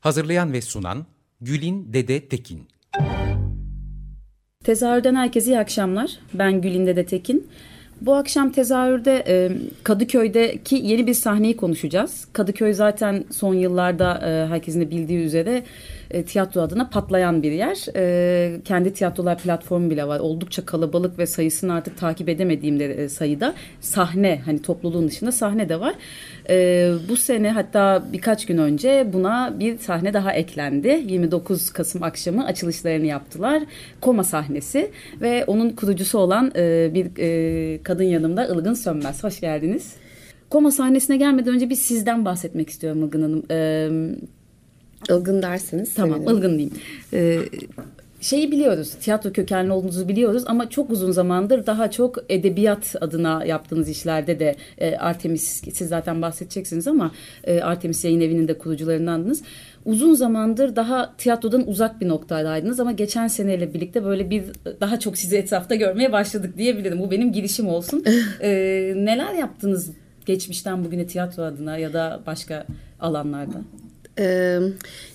Hazırlayan ve sunan Gülin Dede Tekin. Tezahürden herkese iyi akşamlar. Ben Gülin Dede Tekin. Bu akşam tezahürde e, Kadıköy'deki yeni bir sahneyi konuşacağız. Kadıköy zaten son yıllarda e, herkesin de bildiği üzere e, tiyatro adına patlayan bir yer. E, kendi tiyatrolar platformu bile var. Oldukça kalabalık ve sayısını artık takip edemediğim de e, sayıda sahne hani topluluğun dışında sahne de var. E, bu sene hatta birkaç gün önce buna bir sahne daha eklendi. 29 Kasım akşamı açılışlarını yaptılar. Koma sahnesi ve onun kurucusu olan e, bir e, kadın yanımda Ilgın Sönmez. Hoş geldiniz. Koma sahnesine gelmeden önce bir sizden bahsetmek istiyorum Ilgın Hanım. Ee, Ilgın dersiniz. Tamam sevinirim. Ilgın diyeyim. Ee, şeyi biliyoruz, tiyatro kökenli olduğunuzu biliyoruz ama çok uzun zamandır daha çok edebiyat adına yaptığınız işlerde de e, Artemis, siz zaten bahsedeceksiniz ama e, Artemis Yayın Evi'nin de kurucularındandınız. Uzun zamandır daha tiyatrodan uzak bir noktadaydınız ama geçen seneyle birlikte böyle bir daha çok sizi etrafta görmeye başladık diyebilirim. Bu benim girişim olsun. e, neler yaptınız geçmişten bugüne tiyatro adına ya da başka alanlarda?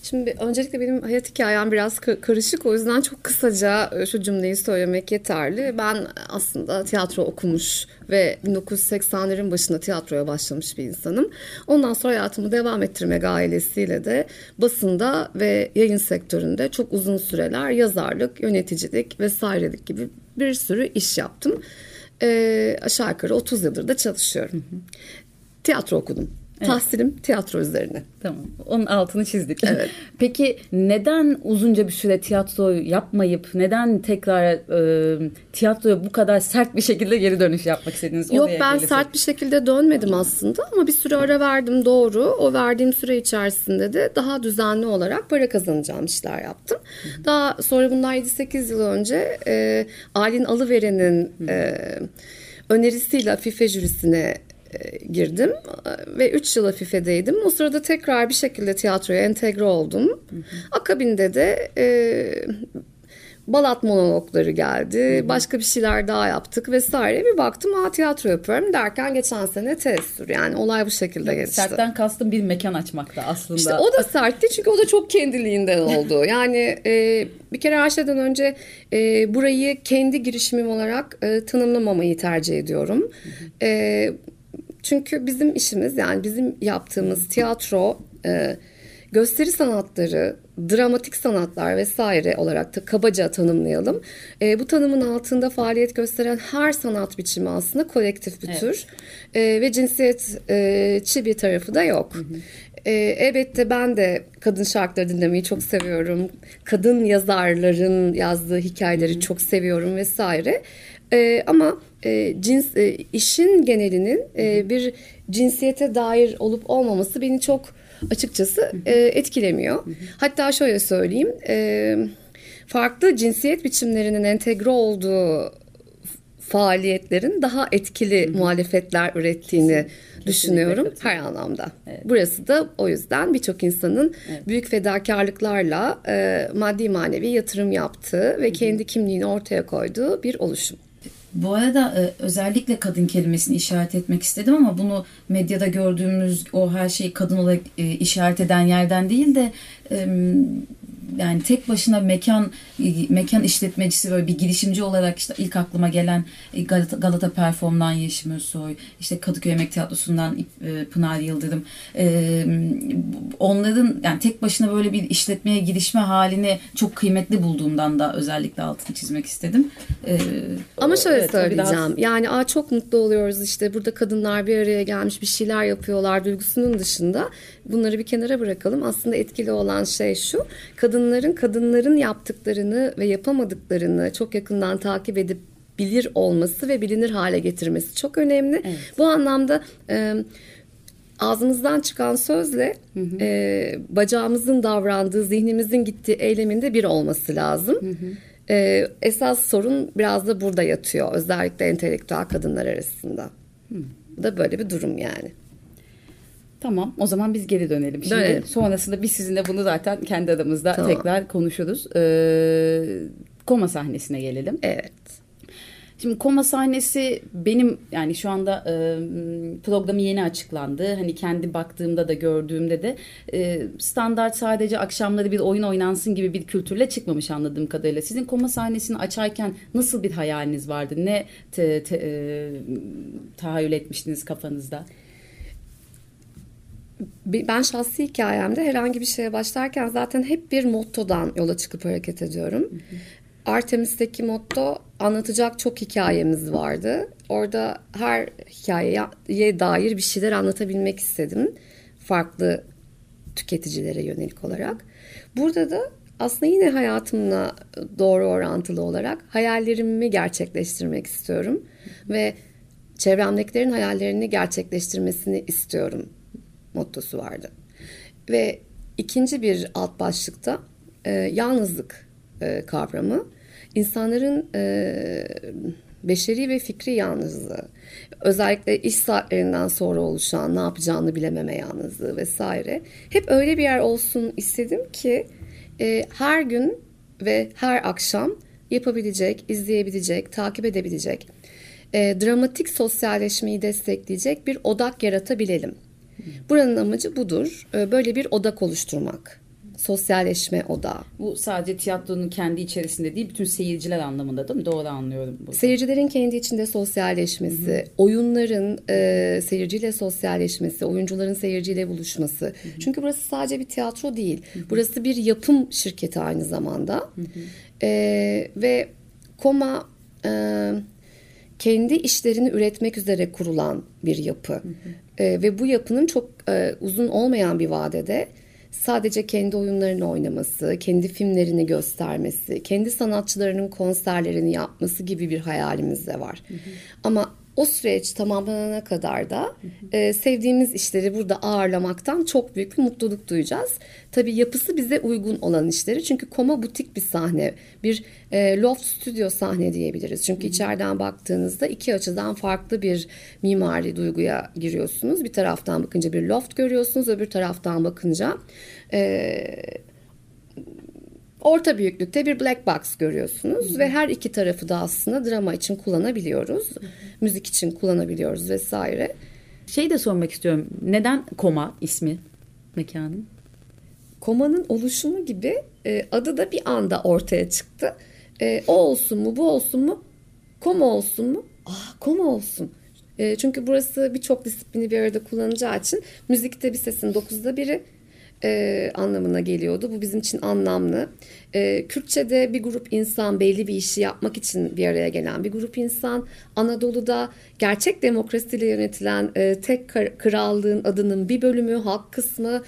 Şimdi öncelikle benim hayat hikayem biraz karışık o yüzden çok kısaca şu cümleyi söylemek yeterli. Ben aslında tiyatro okumuş ve 1980'lerin başında tiyatroya başlamış bir insanım. Ondan sonra hayatımı devam ettirmek ailesiyle de basında ve yayın sektöründe çok uzun süreler yazarlık, yöneticilik vesairelik gibi bir sürü iş yaptım. Ee, aşağı yukarı 30 yıldır da çalışıyorum. Tiyatro okudum. Evet. Tahsilim tiyatro üzerine. Tamam. Onun altını çizdik. Evet. Peki neden uzunca bir süre tiyatro yapmayıp neden tekrar e, tiyatroya bu kadar sert bir şekilde geri dönüş yapmak istediniz? Yok ben gelirsek. sert bir şekilde dönmedim aslında ama bir süre ara verdim doğru. O verdiğim süre içerisinde de daha düzenli olarak para kazanacağım işler yaptım. Hı-hı. Daha sonra bunlar 7-8 yıl önce e, Alin Alıveren'in e, önerisiyle FIFA jürisine e, girdim ve 3 yıl Afife'deydim. O sırada tekrar bir şekilde tiyatroya entegre oldum. Hı hı. Akabinde de e, Balat monologları geldi. Hı hı. Başka bir şeyler daha yaptık vesaire. Bir baktım ha tiyatro yapıyorum derken geçen sene testür. Yani olay bu şekilde Yok, gelişti. Sertten kastım bir mekan açmakta aslında. İşte o da sertti çünkü o da çok kendiliğinden oldu. Yani e, bir kere her şeyden önce e, burayı kendi girişimim olarak e, tanımlamamayı tercih ediyorum. Hı hı. E, çünkü bizim işimiz yani bizim yaptığımız tiyatro, e, gösteri sanatları, dramatik sanatlar vesaire olarak da kabaca tanımlayalım. E, bu tanımın altında faaliyet gösteren her sanat biçimi aslında kolektif bir evet. tür e, ve cinsiyetçi bir tarafı da yok. Hı hı. E, elbette ben de kadın şarkıları dinlemeyi çok seviyorum. Kadın yazarların yazdığı hikayeleri hı hı. çok seviyorum vesaire. E, ama e, cins e, işin genelinin e, bir cinsiyete dair olup olmaması beni çok açıkçası e, etkilemiyor. Hatta şöyle söyleyeyim, e, farklı cinsiyet biçimlerinin entegre olduğu faaliyetlerin daha etkili Hı-hı. muhalefetler ürettiğini Kesinlikle. düşünüyorum her anlamda. Evet. Burası da o yüzden birçok insanın evet. büyük fedakarlıklarla e, maddi manevi yatırım yaptığı ve Hı-hı. kendi kimliğini ortaya koyduğu bir oluşum. Bu arada e, özellikle kadın kelimesini işaret etmek istedim ama bunu medyada gördüğümüz o her şeyi kadın olarak e, işaret eden yerden değil de yani tek başına mekan mekan işletmecisi böyle bir girişimci olarak işte ilk aklıma gelen e, Galata, Galata Perform'dan Yeşim Özsoy, işte Kadıköy Emek Tiyatrosu'ndan e, Pınar Yıldırım. E, onların yani tek başına böyle bir işletmeye girişme halini çok kıymetli bulduğumdan da özellikle altını çizmek istedim. Ama şöyle evet, söyleyeceğim. Daha... Yani aa çok mutlu oluyoruz işte burada kadınlar bir araya gelmiş bir şeyler yapıyorlar duygusunun dışında bunları bir kenara bırakalım. Aslında etkili olan şey şu. Kadınların kadınların yaptıklarını ve yapamadıklarını çok yakından takip edip bilir olması ve bilinir hale getirmesi çok önemli. Evet. Bu anlamda e, ağzımızdan çıkan sözle hı hı. E, bacağımızın davrandığı, zihnimizin gittiği eyleminde bir olması lazım. Hı hı. E, esas sorun biraz da burada yatıyor. Özellikle entelektüel kadınlar arasında. Hı. Bu da böyle bir durum yani. Tamam o zaman biz geri dönelim. Şimdi dönelim. sonrasında biz sizinle bunu zaten kendi adımızda tamam. tekrar konuşuruz. Ee, koma sahnesine gelelim. Evet. Şimdi koma sahnesi benim yani şu anda e, programı yeni açıklandı. Hani kendi baktığımda da gördüğümde de e, standart sadece akşamları bir oyun oynansın gibi bir kültürle çıkmamış anladığım kadarıyla. Sizin koma sahnesini açarken nasıl bir hayaliniz vardı? Ne te, te, e, tahayyül etmiştiniz kafanızda? Ben şahsi hikayemde herhangi bir şeye başlarken zaten hep bir mottodan yola çıkıp hareket ediyorum. Hı hı. Artemis'teki motto anlatacak çok hikayemiz vardı. Orada her hikayeye dair bir şeyler anlatabilmek istedim. Farklı tüketicilere yönelik olarak. Burada da aslında yine hayatımla doğru orantılı olarak hayallerimi gerçekleştirmek istiyorum. Ve çevremdekilerin hayallerini gerçekleştirmesini istiyorum mottosu vardı. Ve ikinci bir alt başlıkta e, yalnızlık e, kavramı insanların e, beşeri ve fikri yalnızlığı, özellikle iş saatlerinden sonra oluşan ne yapacağını bilememe yalnızlığı vesaire. Hep öyle bir yer olsun istedim ki e, her gün ve her akşam yapabilecek, izleyebilecek, takip edebilecek, e, dramatik sosyalleşmeyi destekleyecek bir odak yaratabilelim. Buranın amacı budur. E, böyle bir odak oluşturmak sosyalleşme odağı. Bu sadece tiyatronun kendi içerisinde değil, bütün seyirciler anlamında değil mi? Doğru anlıyorum. Burada. Seyircilerin kendi içinde sosyalleşmesi, Hı-hı. oyunların e, seyirciyle sosyalleşmesi, oyuncuların seyirciyle buluşması. Hı-hı. Çünkü burası sadece bir tiyatro değil. Hı-hı. Burası bir yapım şirketi aynı zamanda. E, ve Koma e, kendi işlerini üretmek üzere kurulan bir yapı. Hı hı. E, ve bu yapının çok e, uzun olmayan bir vadede sadece kendi oyunlarını oynaması, kendi filmlerini göstermesi, kendi sanatçılarının konserlerini yapması gibi bir hayalimiz de var. Hı hı. Ama o süreç tamamlanana kadar da e, sevdiğimiz işleri burada ağırlamaktan çok büyük bir mutluluk duyacağız. Tabii yapısı bize uygun olan işleri çünkü koma butik bir sahne, bir e, loft stüdyo sahne diyebiliriz. Çünkü Hı-hı. içeriden baktığınızda iki açıdan farklı bir mimari duyguya giriyorsunuz. Bir taraftan bakınca bir loft görüyorsunuz, öbür taraftan bakınca... E, orta büyüklükte bir black box görüyorsunuz Hı-hı. ve her iki tarafı da aslında drama için kullanabiliyoruz. Hı-hı. Müzik için kullanabiliyoruz vesaire. Şey de sormak istiyorum. Neden Koma ismi mekanın? Koma'nın oluşumu gibi e, adı da bir anda ortaya çıktı. E, o olsun mu, bu olsun mu? Koma olsun mu? Ah, Koma olsun. E, çünkü burası birçok disiplini bir arada kullanacağı için müzikte bir sesin dokuzda biri, e, anlamına geliyordu. Bu bizim için anlamlı. E, Kürtçe'de bir grup insan belli bir işi yapmak için bir araya gelen bir grup insan. Anadolu'da gerçek demokrasiyle yönetilen e, tek krallığın adının bir bölümü, halk kısmı,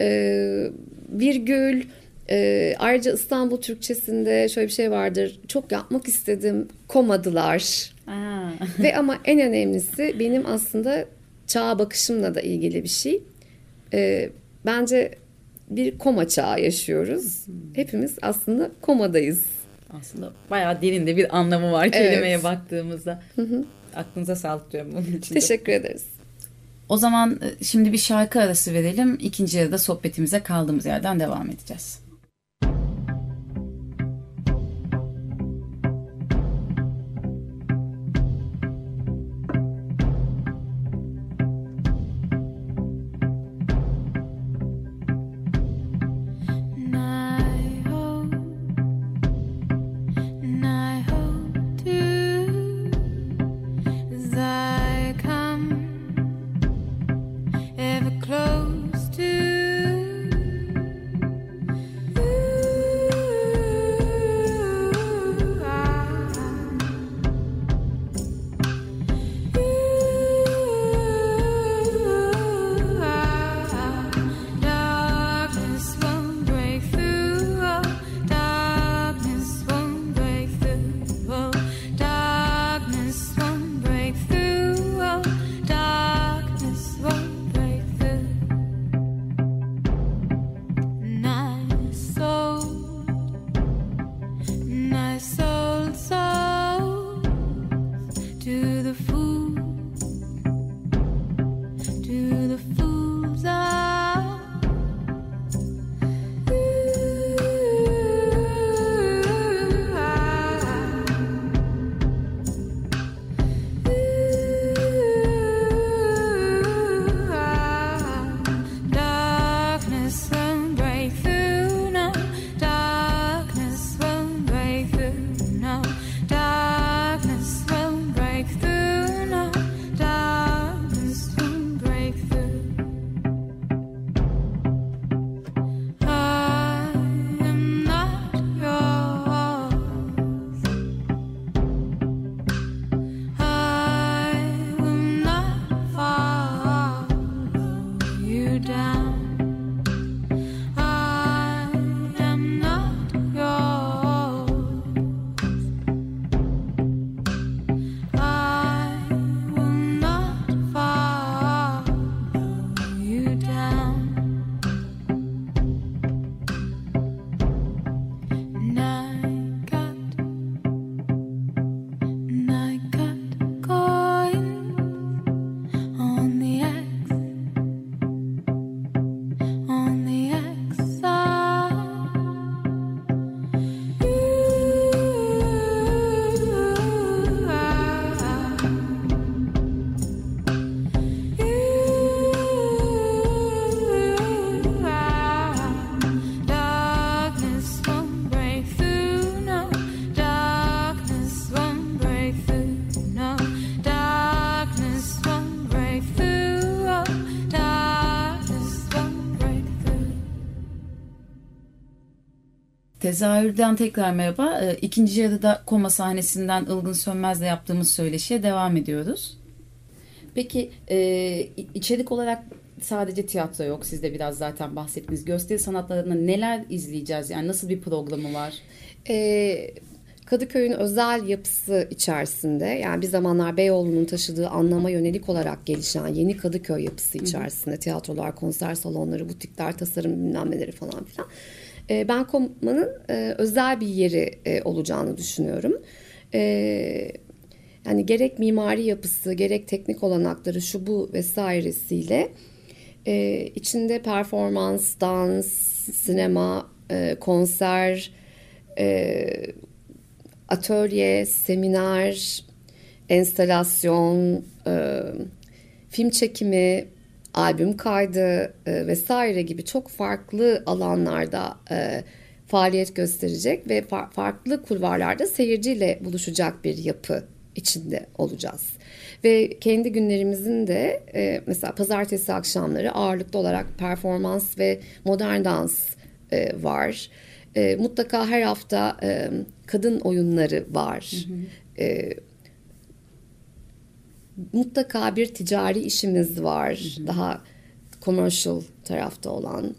e, virgül, e, ayrıca İstanbul Türkçesinde şöyle bir şey vardır. Çok yapmak istedim, komadılar. Ve ama en önemlisi benim aslında çağa bakışımla da ilgili bir şey. E, Bence bir koma çağı yaşıyoruz. Hmm. Hepimiz aslında komadayız. Aslında bayağı derinde bir anlamı var kelimeye evet. baktığımızda. Hı hı. Aklınıza sağlık diyorum bunun için. Teşekkür ederiz. O zaman e, şimdi bir şarkı arası verelim. İkinci yarıda sohbetimize kaldığımız yerden devam edeceğiz. Tezahürden tekrar merhaba. E, ikinci yarıda koma sahnesinden Ilgın Sönmez'le yaptığımız söyleşiye devam ediyoruz. Peki e, içerik olarak sadece tiyatro yok. Siz de biraz zaten bahsettiniz. Gösteri sanatlarında neler izleyeceğiz? Yani nasıl bir programı var? E, Kadıköy'ün özel yapısı içerisinde yani bir zamanlar Beyoğlu'nun taşıdığı anlama yönelik olarak gelişen yeni Kadıköy yapısı içerisinde tiyatrolar, konser salonları, butikler, tasarım bilmem neleri falan filan e, ben komanın e, özel bir yeri e, olacağını düşünüyorum. E, yani gerek mimari yapısı, gerek teknik olanakları şu bu vesairesiyle e, içinde performans, dans, sinema, konser, atölye, seminer, enstalasyon, film çekimi, albüm kaydı e, vesaire gibi çok farklı alanlarda e, faaliyet gösterecek ve fa- farklı kulvarlarda seyirciyle buluşacak bir yapı içinde olacağız. Ve kendi günlerimizin de e, mesela pazartesi akşamları ağırlıklı olarak performans ve modern dans e, var. E, mutlaka her hafta e, kadın oyunları var. Hı hı. E, mutlaka bir ticari işimiz var. Hı hı. Daha commercial tarafta olan.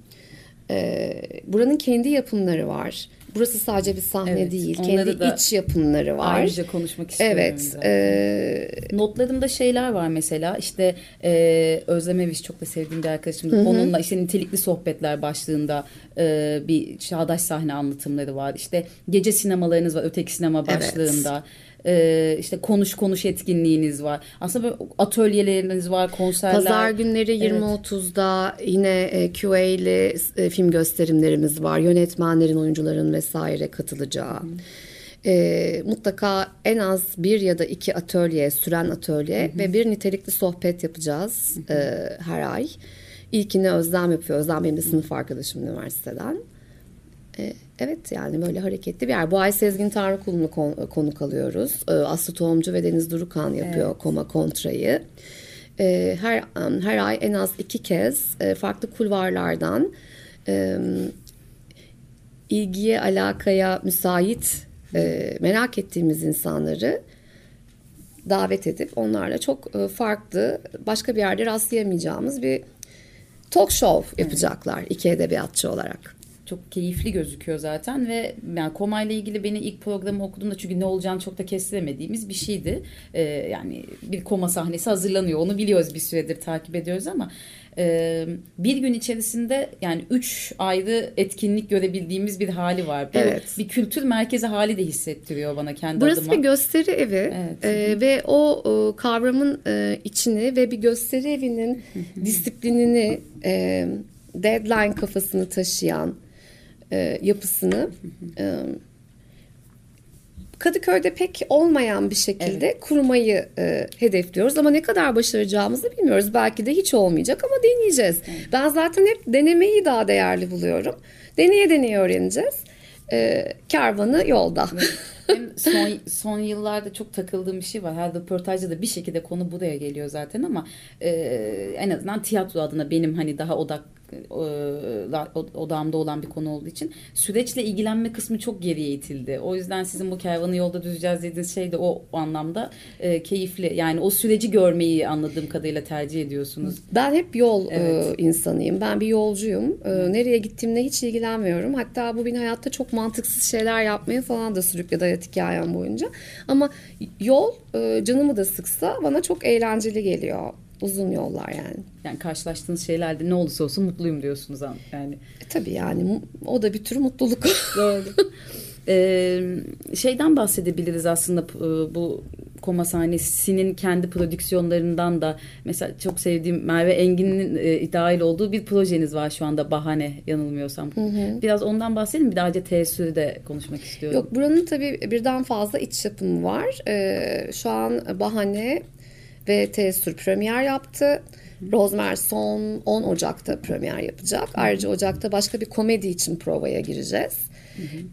Ee, buranın kendi yapımları var. Burası sadece bir sahne evet, değil. Kendi da iç yapımları var. Ayrıca konuşmak istiyorum. Evet. E... Notlarımda şeyler var mesela. İşte e, Özlem Eviş çok da sevdiğim bir arkadaşım. Hı-hı. Onunla işte nitelikli sohbetler başlığında e, bir çağdaş sahne anlatımları var. İşte gece sinemalarınız var. Öteki sinema başlığında. Evet e, işte konuş konuş etkinliğiniz var. Aslında böyle atölyeleriniz var, konserler. Pazar günleri 20.30'da evet. yine e, QA'li e, film gösterimlerimiz var. Yönetmenlerin, oyuncuların vesaire katılacağı. Hmm. E, mutlaka en az bir ya da iki atölye, süren atölye hı ve bir nitelikli sohbet yapacağız hı e, her ay. İlkini Özlem yapıyor. Özlem benim de sınıf arkadaşım üniversiteden. E, evet yani böyle hareketli bir yer. Bu ay Sezgin Tanrıkulu'nu konuk alıyoruz. E, Aslı Tohumcu ve Deniz Durukan yapıyor evet. Koma Kontra'yı. E, her her ay en az iki kez farklı kulvarlardan ilgiye, alakaya müsait merak ettiğimiz insanları davet edip onlarla çok farklı başka bir yerde rastlayamayacağımız bir talk show yapacaklar iki edebiyatçı olarak. Çok keyifli gözüküyor zaten ve yani Koma ile ilgili beni ilk programı okuduğumda çünkü ne olacağını çok da kestiremediğimiz bir şeydi. Ee, yani bir Koma sahnesi hazırlanıyor. Onu biliyoruz bir süredir takip ediyoruz ama e, bir gün içerisinde yani üç ayrı etkinlik görebildiğimiz bir hali var. Bu evet. Bir kültür merkezi hali de hissettiriyor bana kendi Burası adıma. bir gösteri evi evet. e, ve o e, kavramın e, içini ve bir gösteri evinin disiplinini e, deadline kafasını taşıyan e, yapısını e, Kadıköy'de pek olmayan bir şekilde evet. kurmayı e, hedefliyoruz ama ne kadar başaracağımızı bilmiyoruz. Belki de hiç olmayacak ama deneyeceğiz. Evet. Ben zaten hep denemeyi daha değerli buluyorum. Deneye deneye öğreneceğiz. E, kervanı yolda. Hem son, son yıllarda çok takıldığım bir şey var. Her röportajda da bir şekilde konu buraya geliyor zaten ama e, en azından tiyatro adına benim hani daha odak odağımda olan bir konu olduğu için süreçle ilgilenme kısmı çok geriye itildi. O yüzden sizin bu kervanı yolda düzeceğiz dediğiniz şey de o, anlamda e, keyifli. Yani o süreci görmeyi anladığım kadarıyla tercih ediyorsunuz. Ben hep yol evet. e, insanıyım. Ben bir yolcuyum. E, nereye gittiğimle hiç ilgilenmiyorum. Hatta bu benim hayatta çok mantıksız şeyler yapmaya falan da sürükledi hayat hikayem boyunca. Ama yol e, canımı da sıksa bana çok eğlenceli geliyor uzun yollar yani. Yani karşılaştığınız şeylerde ne olursa olsun mutluyum diyorsunuz yani. E, tabii yani o da bir tür mutluluk. Doğru. ee, şeyden bahsedebiliriz aslında e, bu Koma sahnesinin kendi prodüksiyonlarından da mesela çok sevdiğim Merve Engin'in e, dahil olduğu bir projeniz var şu anda Bahane yanılmıyorsam. Hı hı. Biraz ondan bahsedelim bir daha önce teessürü de konuşmak istiyorum. Yok buranın tabii birden fazla iç yapımı var. Ee, şu an Bahane ve Teessür premier yaptı. Rosemary son 10 Ocak'ta premier yapacak. Ayrıca Ocak'ta başka bir komedi için provaya gireceğiz.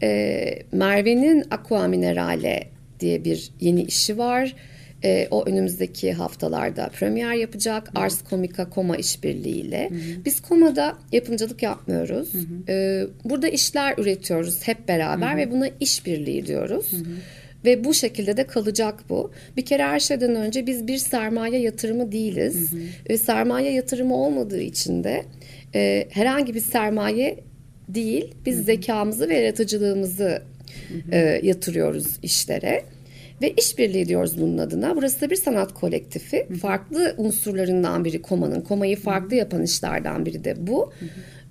Ee, Merve'nin Aqua Minerale diye bir yeni işi var. Ee, o önümüzdeki haftalarda premier yapacak. Hı. Ars Comica Koma işbirliğiyle. Biz Koma'da yapımcılık yapmıyoruz. Ee, burada işler üretiyoruz hep beraber hı ve buna işbirliği diyoruz. Hı. Ve bu şekilde de kalacak bu. Bir kere her şeyden önce biz bir sermaye yatırımı değiliz. Hı hı. Ve sermaye yatırımı olmadığı için de e, herhangi bir sermaye değil. Biz hı hı. zekamızı ve yaratıcılığımızı. E, yatırıyoruz işlere. Ve işbirliği diyoruz bunun adına. Burası da bir sanat kolektifi. Hı hı. Farklı unsurlarından biri Koma'nın. Koma'yı farklı yapan işlerden biri de bu. Hı hı.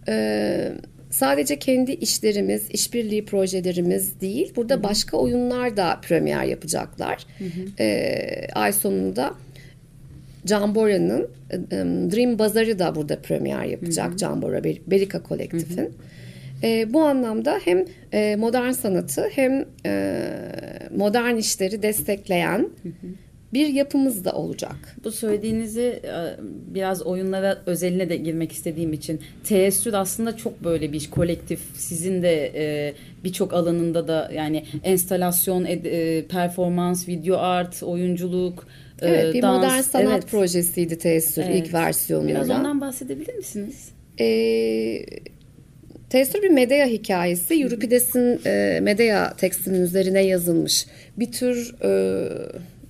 Ee, sadece kendi işlerimiz, işbirliği projelerimiz değil. Burada Hı-hı. başka oyunlar da premier yapacaklar. Ee, ay sonunda Can Bora'nın Dream Bazar'ı da burada premier yapacak. Hı-hı. Can Bora Berika Kolektif'in. E, bu anlamda hem e, modern sanatı hem e, modern işleri destekleyen bir yapımız da olacak. Bu söylediğinizi e, biraz oyunlara özeline de girmek istediğim için teessür aslında çok böyle bir kolektif. Sizin de e, birçok alanında da yani enstalasyon, e, performans, video art, oyunculuk, Evet bir dans, modern sanat evet. projesiydi teessür evet. ilk versiyonunda. Biraz ondan bahsedebilir misiniz? Ee, Teessür bir Medea hikayesi. Euripides'in e, Medea tekstinin üzerine yazılmış bir tür e,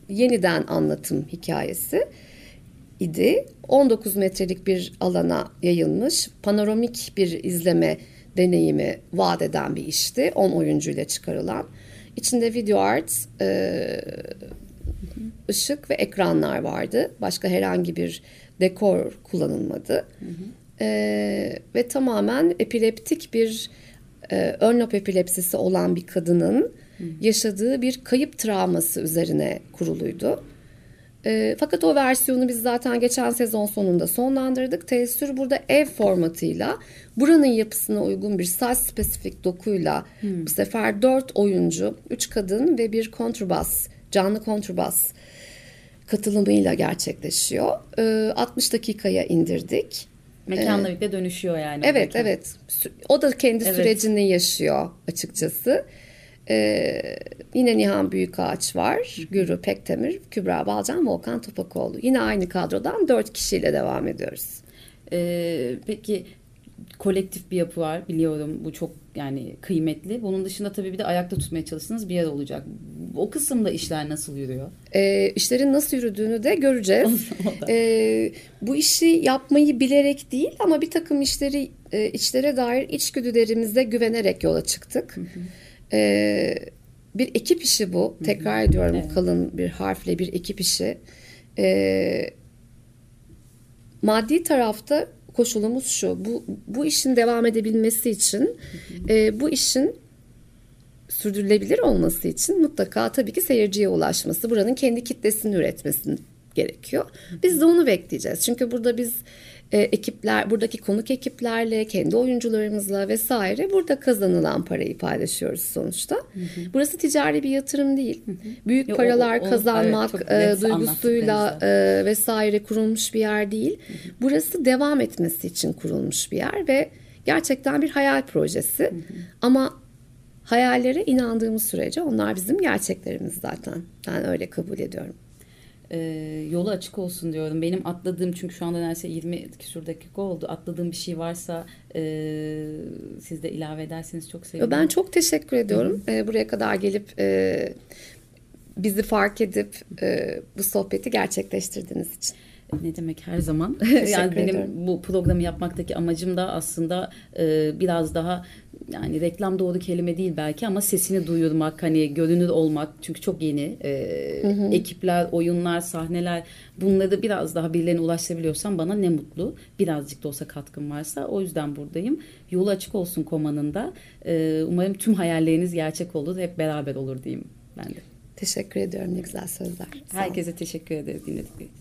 yeniden anlatım hikayesi idi. 19 metrelik bir alana yayılmış panoramik bir izleme deneyimi vaat eden bir işti. 10 oyuncuyla çıkarılan. İçinde video art, e, ışık ve ekranlar vardı. Başka herhangi bir dekor kullanılmadı. Hı hı. E, ve tamamen epileptik bir e, ön epilepsisi olan bir kadının yaşadığı bir kayıp travması üzerine kuruluydu. E, fakat o versiyonu biz zaten geçen sezon sonunda sonlandırdık. Teessür burada ev formatıyla buranın yapısına uygun bir saç spesifik dokuyla hmm. bu sefer dört oyuncu, üç kadın ve bir kontrbas, canlı kontrbas katılımıyla gerçekleşiyor. E, 60 dakikaya indirdik. Mekanla ee, birlikte dönüşüyor yani. Evet evet. O da kendi evet. sürecini yaşıyor açıkçası. Ee, yine Nihan Büyükağaç var. Gürü Pektemir, Kübra Balcan, Volkan Topakoğlu. Yine aynı kadrodan dört kişiyle devam ediyoruz. Ee, peki kolektif bir yapı var biliyorum bu çok yani kıymetli. Bunun dışında tabii bir de ayakta tutmaya çalıştığınız bir yer olacak. o kısımda işler nasıl yürüyor? E, işlerin nasıl yürüdüğünü de göreceğiz. e, bu işi yapmayı bilerek değil ama bir takım işleri e, içlere dair içgüdülerimize güvenerek yola çıktık. E, bir ekip işi bu. Tekrar ediyorum evet. kalın bir harfle bir ekip işi. E, maddi tarafta koşulumuz şu. Bu bu işin devam edebilmesi için e, bu işin sürdürülebilir olması için mutlaka tabii ki seyirciye ulaşması, buranın kendi kitlesini üretmesi gerekiyor. Biz de onu bekleyeceğiz. Çünkü burada biz e, ekipler, buradaki konuk ekiplerle, kendi oyuncularımızla vesaire burada kazanılan parayı paylaşıyoruz sonuçta. Hı hı. Burası ticari bir yatırım değil. Hı hı. Büyük Yo, paralar o, o, kazanmak evet, e, duygusuyla e, vesaire kurulmuş bir yer değil. Hı hı. Burası devam etmesi için kurulmuş bir yer ve gerçekten bir hayal projesi. Hı hı. Ama hayallere inandığımız sürece onlar bizim gerçeklerimiz zaten. Ben öyle kabul ediyorum e, yolu açık olsun diyorum. Benim atladığım çünkü şu anda neredeyse 20 küsur dakika oldu. Atladığım bir şey varsa e, siz de ilave ederseniz çok sevinirim. Ben çok teşekkür ediyorum. E, buraya kadar gelip e, bizi fark edip e, bu sohbeti gerçekleştirdiğiniz için. Ne demek her zaman. yani benim ediyorum. bu programı yapmaktaki amacım da aslında e, biraz daha yani reklam doğru kelime değil belki ama sesini duyurmak hani görünür olmak çünkü çok yeni e, hı hı. ekipler oyunlar sahneler bunları biraz daha birilerine ulaştırabiliyorsam bana ne mutlu birazcık da olsa katkım varsa o yüzden buradayım yolu açık olsun komanında e, umarım tüm hayalleriniz gerçek olur hep beraber olur diyeyim ben de. Teşekkür ediyorum ne güzel sözler. Herkese teşekkür ederiz dinledikleri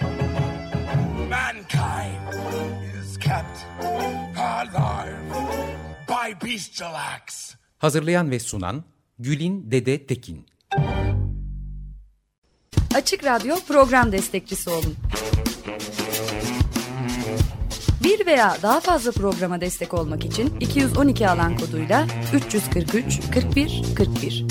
Kept alive by bestialax. Hazırlayan ve sunan Gülin Dede Tekin. Açık Radyo program destekçisi olun. Bir veya daha fazla programa destek olmak için 212 alan koduyla 343 41 41.